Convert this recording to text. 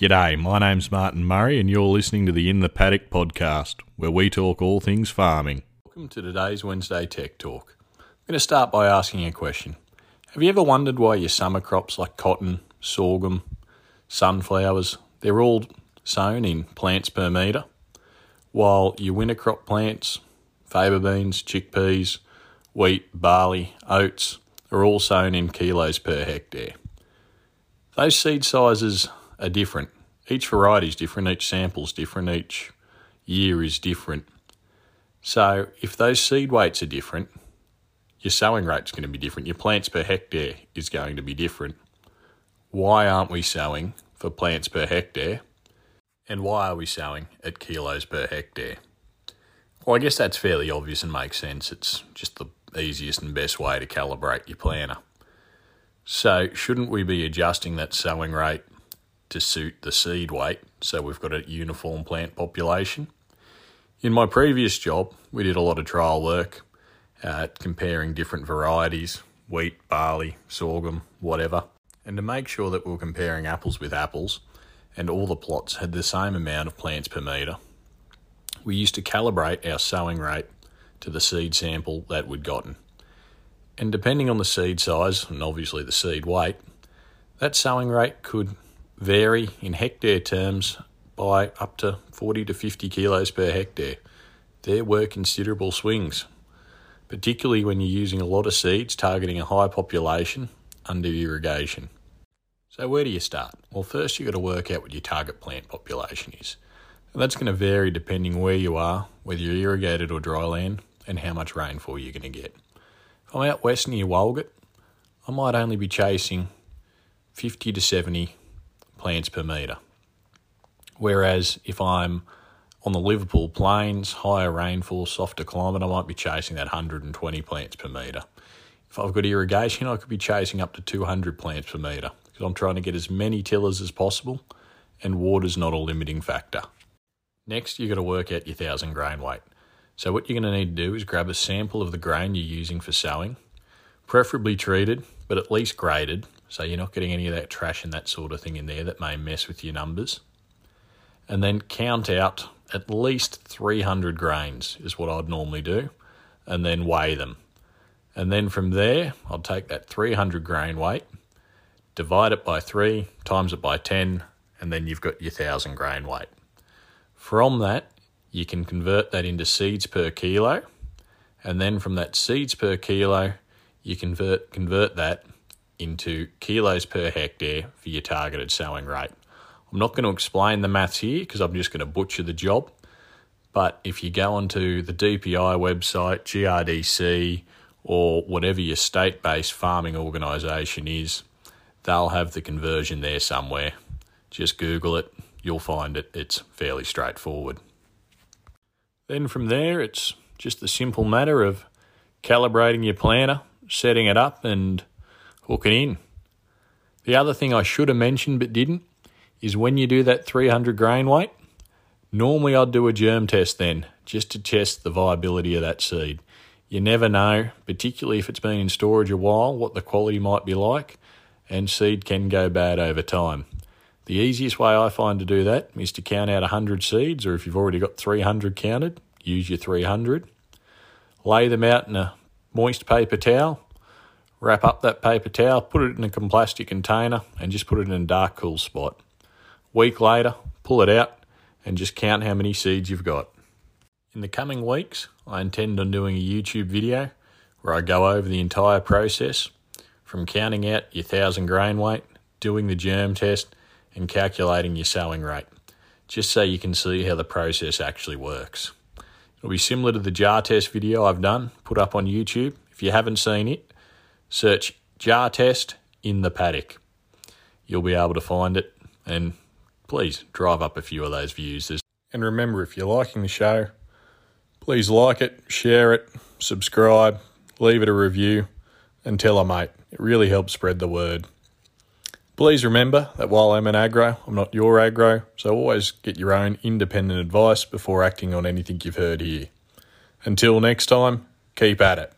G'day, my name's Martin Murray, and you're listening to the In the Paddock podcast, where we talk all things farming. Welcome to today's Wednesday Tech Talk. I'm going to start by asking a question. Have you ever wondered why your summer crops like cotton, sorghum, sunflowers, they're all sown in plants per metre, while your winter crop plants, faba beans, chickpeas, wheat, barley, oats, are all sown in kilos per hectare? Those seed sizes are different. Each variety is different, each sample is different, each year is different. So if those seed weights are different, your sowing rate's going to be different. Your plants per hectare is going to be different. Why aren't we sowing for plants per hectare? And why are we sowing at kilos per hectare? Well, I guess that's fairly obvious and makes sense. It's just the easiest and best way to calibrate your planter. So, shouldn't we be adjusting that sowing rate to suit the seed weight so we've got a uniform plant population. In my previous job, we did a lot of trial work at comparing different varieties wheat, barley, sorghum, whatever. And to make sure that we we're comparing apples with apples and all the plots had the same amount of plants per metre, we used to calibrate our sowing rate to the seed sample that we'd gotten. And depending on the seed size and obviously the seed weight, that sowing rate could vary in hectare terms by up to 40 to 50 kilos per hectare. There were considerable swings, particularly when you're using a lot of seeds targeting a high population under irrigation. So, where do you start? Well, first you've got to work out what your target plant population is. And that's going to vary depending where you are, whether you're irrigated or dry land, and how much rainfall you're going to get. If I'm out west near Walgett, I might only be chasing 50 to 70 plants per metre. Whereas if I'm on the Liverpool plains, higher rainfall, softer climate, I might be chasing that 120 plants per metre. If I've got irrigation, I could be chasing up to 200 plants per metre because I'm trying to get as many tillers as possible and water's not a limiting factor. Next, you've got to work out your 1000 grain weight. So, what you're going to need to do is grab a sample of the grain you're using for sowing, preferably treated, but at least graded, so you're not getting any of that trash and that sort of thing in there that may mess with your numbers. And then count out at least 300 grains is what I'd normally do, and then weigh them. And then from there, I'll take that 300 grain weight, divide it by 3, times it by 10, and then you've got your 1000 grain weight. From that, you can convert that into seeds per kilo, and then from that seeds per kilo, you convert convert that into kilos per hectare for your targeted sowing rate. I'm not going to explain the maths here because I'm just going to butcher the job. But if you go onto the DPI website, GRDC, or whatever your state based farming organisation is, they'll have the conversion there somewhere. Just Google it, you'll find it. It's fairly straightforward. Then from there, it's just the simple matter of calibrating your planter, setting it up, and hook it in. The other thing I should have mentioned but didn't is when you do that 300 grain weight, normally I'd do a germ test then just to test the viability of that seed. You never know, particularly if it's been in storage a while, what the quality might be like, and seed can go bad over time. The easiest way I find to do that is to count out 100 seeds, or if you've already got 300 counted, use your 300. Lay them out in a moist paper towel, Wrap up that paper towel, put it in a plastic container, and just put it in a dark, cool spot. Week later, pull it out and just count how many seeds you've got. In the coming weeks, I intend on doing a YouTube video where I go over the entire process from counting out your thousand grain weight, doing the germ test, and calculating your sowing rate, just so you can see how the process actually works. It'll be similar to the jar test video I've done, put up on YouTube. If you haven't seen it, Search jar test in the paddock. You'll be able to find it and please drive up a few of those views. And remember, if you're liking the show, please like it, share it, subscribe, leave it a review, and tell a mate. It really helps spread the word. Please remember that while I'm an agro, I'm not your agro, so always get your own independent advice before acting on anything you've heard here. Until next time, keep at it.